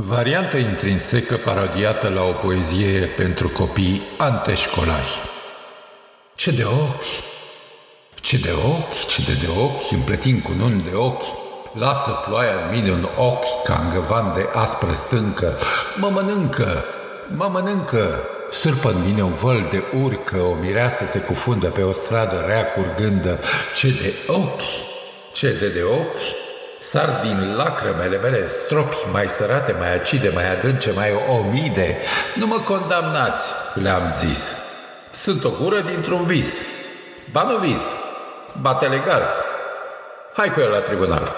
Variantă intrinsecă parodiată la o poezie pentru copii anteșcolari. Ce de ochi, ce de ochi, ce de de ochi, împletind cu nun de ochi, lasă ploaia în mine un ochi ca în găvan de aspră stâncă, mă mănâncă, mă mănâncă, surpă în mine un văl de urcă, o mireasă se cufundă pe o stradă rea curgândă, ce de ochi, ce de de ochi, Sar din lacrămele mele stropi mai sărate, mai acide, mai adânce, mai omide. Nu mă condamnați, le-am zis. Sunt o gură dintr-un vis. Ba nu vis, bate legal. Hai cu el la tribunal.